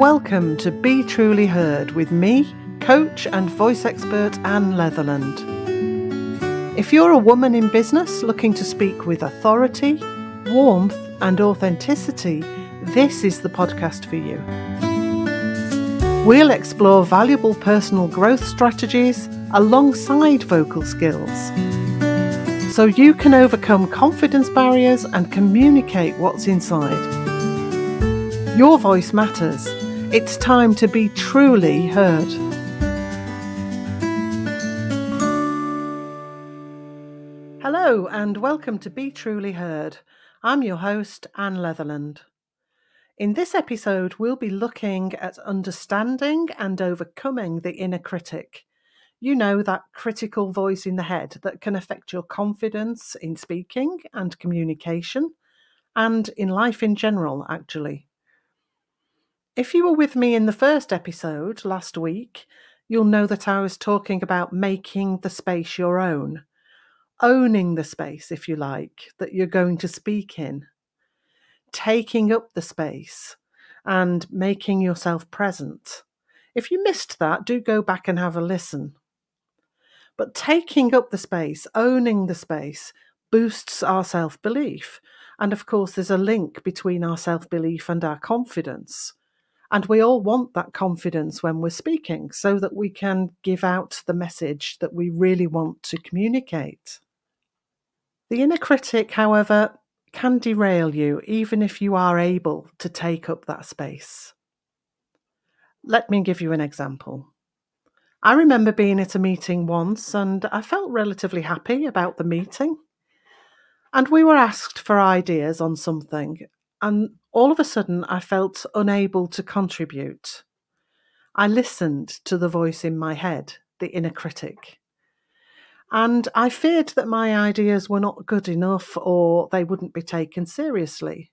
Welcome to Be Truly Heard with me, coach and voice expert Anne Leatherland. If you're a woman in business looking to speak with authority, warmth, and authenticity, this is the podcast for you. We'll explore valuable personal growth strategies alongside vocal skills so you can overcome confidence barriers and communicate what's inside. Your voice matters. It's time to be truly heard. Hello, and welcome to Be Truly Heard. I'm your host, Anne Leatherland. In this episode, we'll be looking at understanding and overcoming the inner critic. You know, that critical voice in the head that can affect your confidence in speaking and communication, and in life in general, actually. If you were with me in the first episode last week, you'll know that I was talking about making the space your own, owning the space, if you like, that you're going to speak in, taking up the space, and making yourself present. If you missed that, do go back and have a listen. But taking up the space, owning the space, boosts our self belief. And of course, there's a link between our self belief and our confidence. And we all want that confidence when we're speaking so that we can give out the message that we really want to communicate. The inner critic, however, can derail you even if you are able to take up that space. Let me give you an example. I remember being at a meeting once and I felt relatively happy about the meeting. And we were asked for ideas on something, and all of a sudden I felt unable to contribute. I listened to the voice in my head, the inner critic. And I feared that my ideas were not good enough or they wouldn't be taken seriously.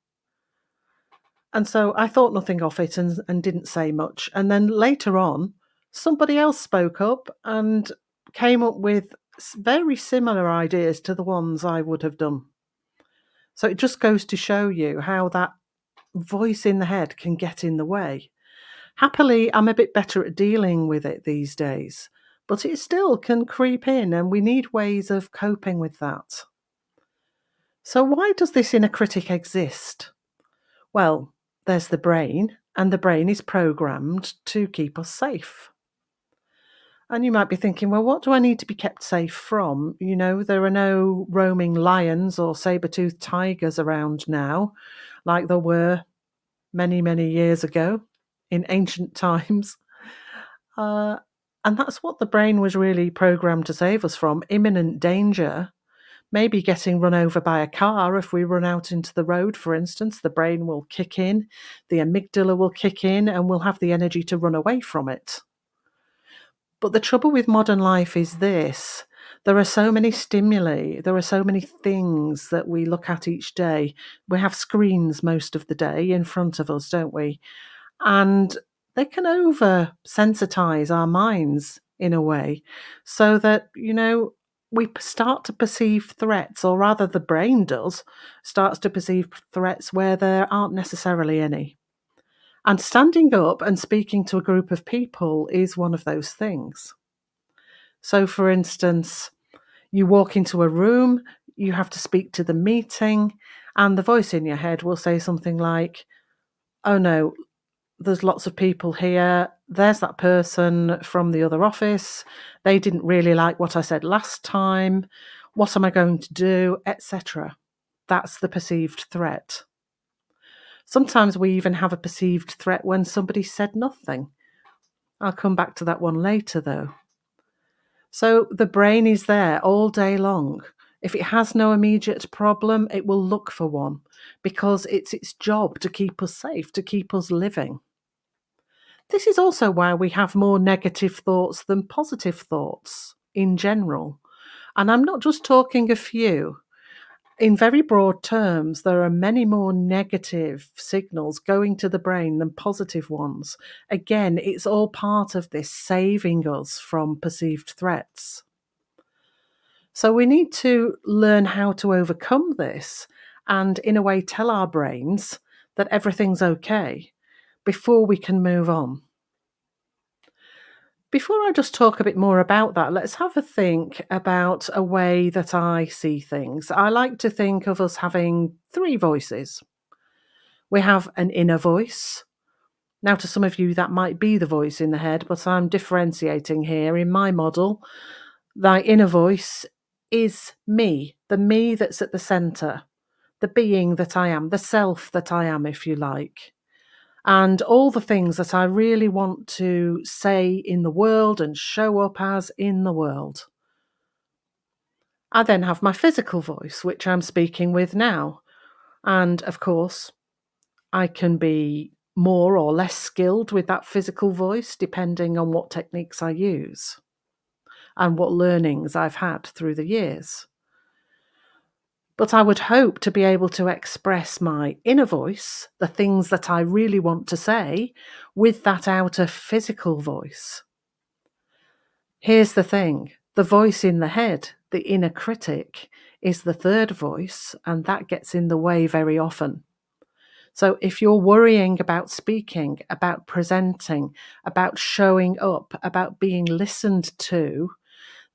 And so I thought nothing of it and, and didn't say much. And then later on, somebody else spoke up and came up with very similar ideas to the ones I would have done. So it just goes to show you how that voice in the head can get in the way. Happily, I'm a bit better at dealing with it these days, but it still can creep in, and we need ways of coping with that. So, why does this inner critic exist? Well, there's the brain, and the brain is programmed to keep us safe. And you might be thinking, well, what do I need to be kept safe from? You know, there are no roaming lions or saber toothed tigers around now, like there were many, many years ago in ancient times. Uh, and that's what the brain was really programmed to save us from imminent danger. Maybe getting run over by a car if we run out into the road, for instance, the brain will kick in, the amygdala will kick in, and we'll have the energy to run away from it. But the trouble with modern life is this there are so many stimuli, there are so many things that we look at each day. We have screens most of the day in front of us, don't we? And they can over sensitize our minds in a way so that, you know, we start to perceive threats, or rather, the brain does, starts to perceive threats where there aren't necessarily any. And standing up and speaking to a group of people is one of those things. So, for instance, you walk into a room, you have to speak to the meeting, and the voice in your head will say something like, Oh no, there's lots of people here. There's that person from the other office. They didn't really like what I said last time. What am I going to do? Etc. That's the perceived threat. Sometimes we even have a perceived threat when somebody said nothing. I'll come back to that one later, though. So the brain is there all day long. If it has no immediate problem, it will look for one because it's its job to keep us safe, to keep us living. This is also why we have more negative thoughts than positive thoughts in general. And I'm not just talking a few in very broad terms, there are many more negative signals going to the brain than positive ones. Again, it's all part of this saving us from perceived threats. So we need to learn how to overcome this and, in a way, tell our brains that everything's okay. before we can move on. Before I just talk a bit more about that, let's have a think about a way that I see things. I like to think of us having three voices. We have an inner voice. Now, to some of you, that might be the voice in the head, but I'm differentiating here. In my model, thy inner voice is me, the me that's at the centre, the being that I am, the self that I am, if you like and all the things that I really want to say in the world and show up as in the world. I then have my physical voice, which I'm speaking with now. And of course, I can be more or less skilled with that physical voice depending on what techniques I use and what learnings I've had through the years. But I would hope to be able to express my inner voice, the things that I really want to say, with that outer physical voice. Here's the thing the voice in the head, the inner critic, is the third voice, and that gets in the way very often. So, if you're worrying about speaking, about presenting, about showing up, about being listened to,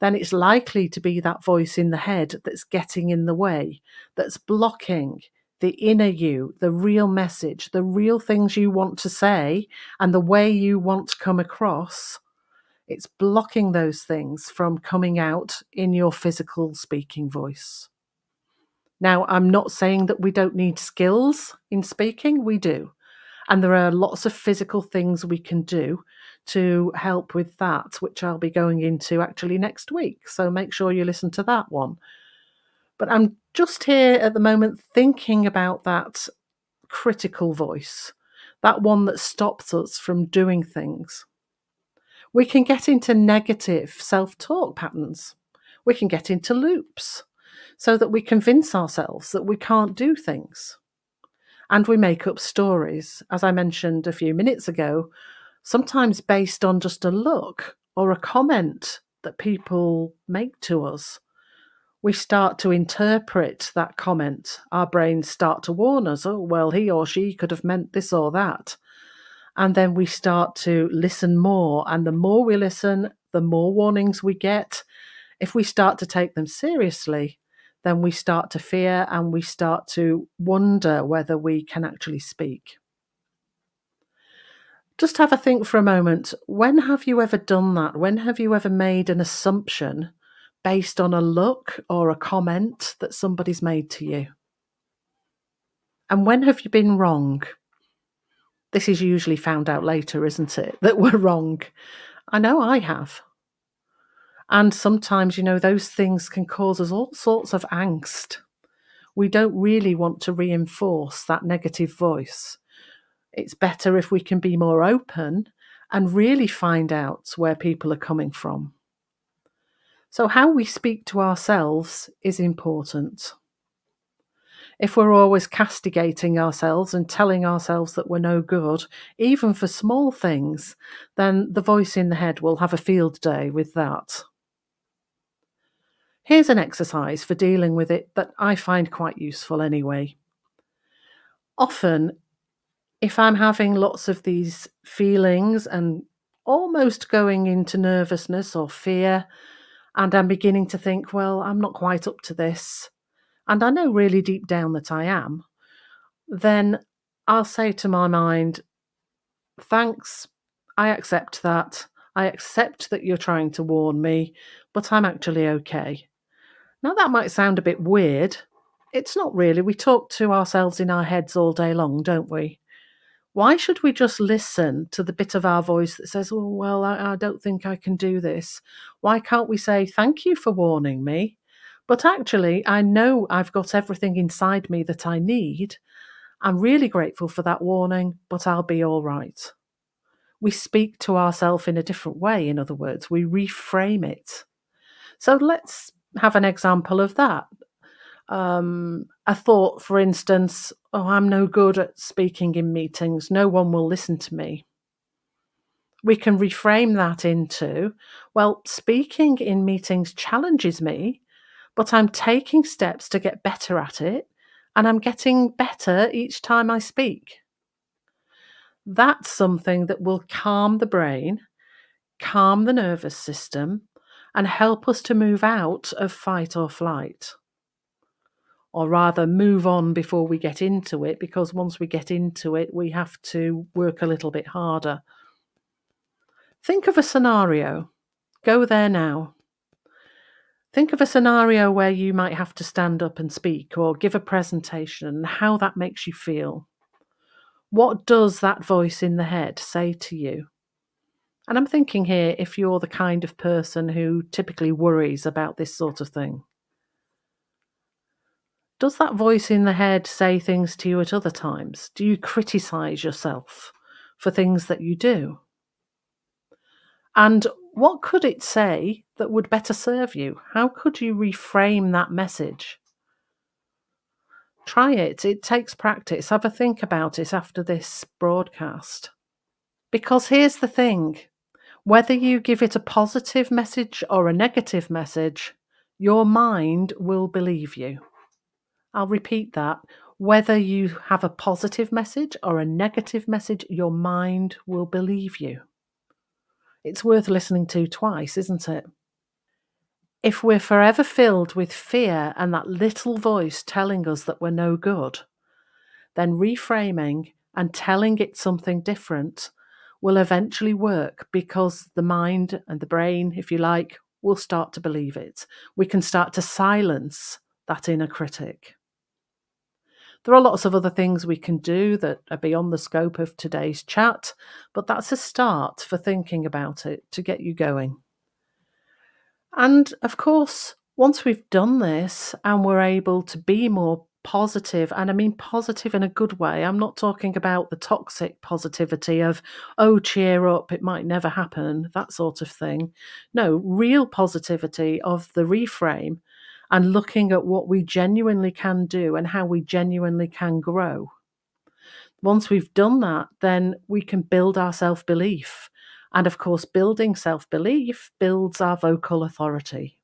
then it's likely to be that voice in the head that's getting in the way, that's blocking the inner you, the real message, the real things you want to say, and the way you want to come across. It's blocking those things from coming out in your physical speaking voice. Now, I'm not saying that we don't need skills in speaking, we do. And there are lots of physical things we can do to help with that, which I'll be going into actually next week. So make sure you listen to that one. But I'm just here at the moment thinking about that critical voice, that one that stops us from doing things. We can get into negative self talk patterns. We can get into loops so that we convince ourselves that we can't do things. And we make up stories, as I mentioned a few minutes ago, sometimes based on just a look or a comment that people make to us. We start to interpret that comment. Our brains start to warn us, oh, well, he or she could have meant this or that. And then we start to listen more. And the more we listen, the more warnings we get. If we start to take them seriously, then we start to fear and we start to wonder whether we can actually speak. Just have a think for a moment. When have you ever done that? When have you ever made an assumption based on a look or a comment that somebody's made to you? And when have you been wrong? This is usually found out later, isn't it? That we're wrong. I know I have. And sometimes, you know, those things can cause us all sorts of angst. We don't really want to reinforce that negative voice it's better if we can be more open and really find out where people are coming from. So, how we speak to ourselves is important. If we're always castigating ourselves and telling ourselves that we're no good, even for small things, then the voice in the head will have a field day with that. Here's an exercise for dealing with it that I find quite useful anyway. Often if I'm having lots of these feelings and almost going into nervousness or fear, and I'm beginning to think, well, I'm not quite up to this, and I know really deep down that I am, then I'll say to my mind, thanks, I accept that. I accept that you're trying to warn me, but I'm actually okay. Now, that might sound a bit weird. It's not really. We talk to ourselves in our heads all day long, don't we? Why should we just listen to the bit of our voice that says, Oh, well, I, I don't think I can do this? Why can't we say, Thank you for warning me? But actually, I know I've got everything inside me that I need. I'm really grateful for that warning, but I'll be all right. We speak to ourselves in a different way, in other words, we reframe it. So let's have an example of that um, a thought, for instance, oh, I'm no good at speaking in meetings, no one will listen to me. We can reframe that into, well, speaking in meetings challenges me, but I'm taking steps to get better at it, and I'm getting better each time I speak. That's something that will calm the brain, calm the nervous system, and help us to move out of fight or flight. Or rather, move on before we get into it, because once we get into it, we have to work a little bit harder. Think of a scenario. Go there now. Think of a scenario where you might have to stand up and speak or give a presentation and how that makes you feel. What does that voice in the head say to you? And I'm thinking here if you're the kind of person who typically worries about this sort of thing. Does that voice in the head say things to you at other times? Do you criticize yourself for things that you do? And what could it say that would better serve you? How could you reframe that message? Try it. It takes practice. Have a think about it after this broadcast. Because here's the thing whether you give it a positive message or a negative message, your mind will believe you. I'll repeat that. Whether you have a positive message or a negative message, your mind will believe you. It's worth listening to twice, isn't it? If we're forever filled with fear and that little voice telling us that we're no good, then reframing and telling it something different will eventually work because the mind and the brain, if you like, will start to believe it. We can start to silence that inner critic. There are lots of other things we can do that are beyond the scope of today's chat, but that's a start for thinking about it to get you going. And of course, once we've done this and we're able to be more positive, and I mean positive in a good way, I'm not talking about the toxic positivity of, oh, cheer up, it might never happen, that sort of thing. No, real positivity of the reframe and looking at what we genuinely can do and how we genuinely can grow. Once we've done that, then we can build our self belief. And of course, building self belief builds our vocal authority.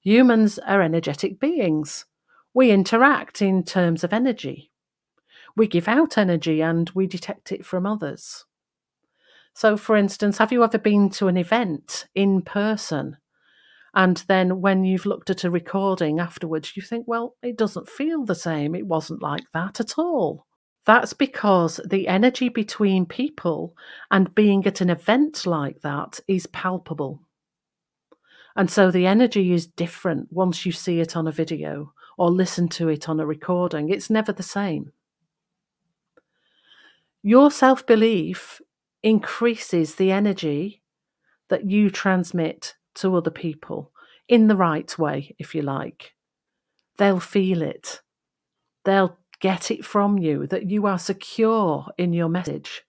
Humans are energetic beings. We interact in terms of energy. We give out energy and we detect it from others. So, for instance, have you ever been to an event in person and then when you've looked at a recording afterwards, you think, well, it doesn't feel the same. It wasn't like that at all. That's because the energy between people and being at an event like that is palpable. And so the energy is different once you see it on a video or listen to it on a recording. It's never the same. Your self belief increases the energy that you transmit to other people in the right way, if you like. They'll feel it. They'll get it from you that you are secure in your message.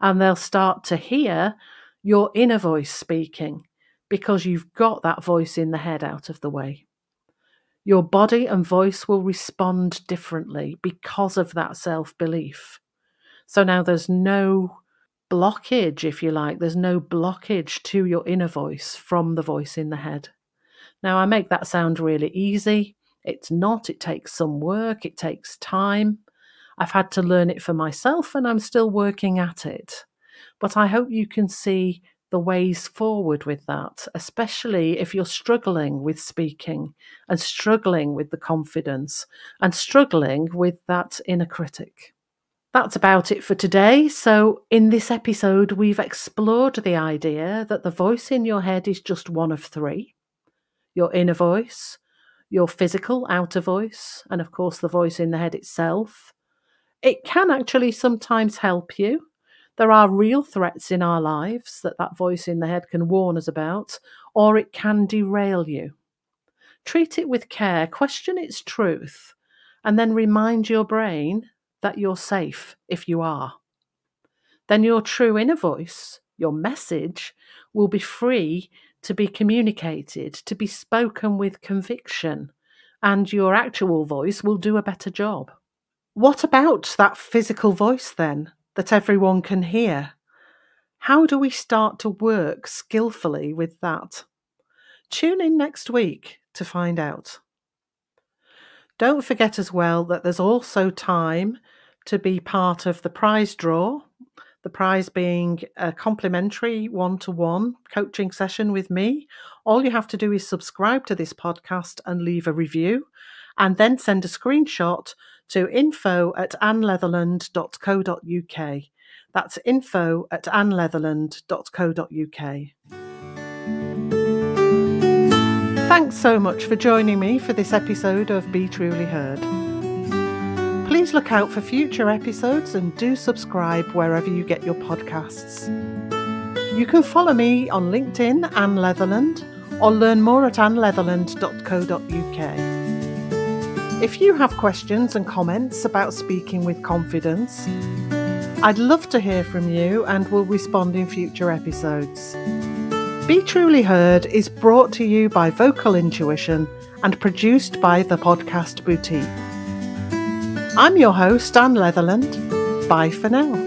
And they'll start to hear your inner voice speaking because you've got that voice in the head out of the way. Your body and voice will respond differently because of that self belief. So now there's no blockage, if you like, there's no blockage to your inner voice from the voice in the head. Now, I make that sound really easy. It's not, it takes some work, it takes time. I've had to learn it for myself and I'm still working at it. But I hope you can see the ways forward with that, especially if you're struggling with speaking and struggling with the confidence and struggling with that inner critic. That's about it for today. So, in this episode, we've explored the idea that the voice in your head is just one of three your inner voice, your physical outer voice, and of course, the voice in the head itself. It can actually sometimes help you. There are real threats in our lives that that voice in the head can warn us about, or it can derail you. Treat it with care, question its truth, and then remind your brain that you're safe if you are. Then your true inner voice, your message, will be free to be communicated, to be spoken with conviction, and your actual voice will do a better job. What about that physical voice then that everyone can hear? How do we start to work skillfully with that? Tune in next week to find out. Don't forget as well that there's also time to be part of the prize draw the prize being a complimentary one to one coaching session with me. All you have to do is subscribe to this podcast and leave a review, and then send a screenshot to info at annletherland.co.uk. That's info at annletherland.co.uk. Thanks so much for joining me for this episode of Be Truly Heard. Please look out for future episodes and do subscribe wherever you get your podcasts. You can follow me on LinkedIn, Anne Leatherland, or learn more at annletherland.co.uk. If you have questions and comments about speaking with confidence, I'd love to hear from you and will respond in future episodes. Be Truly Heard is brought to you by Vocal Intuition and produced by the Podcast Boutique. I'm your host, Anne Leatherland. Bye for now.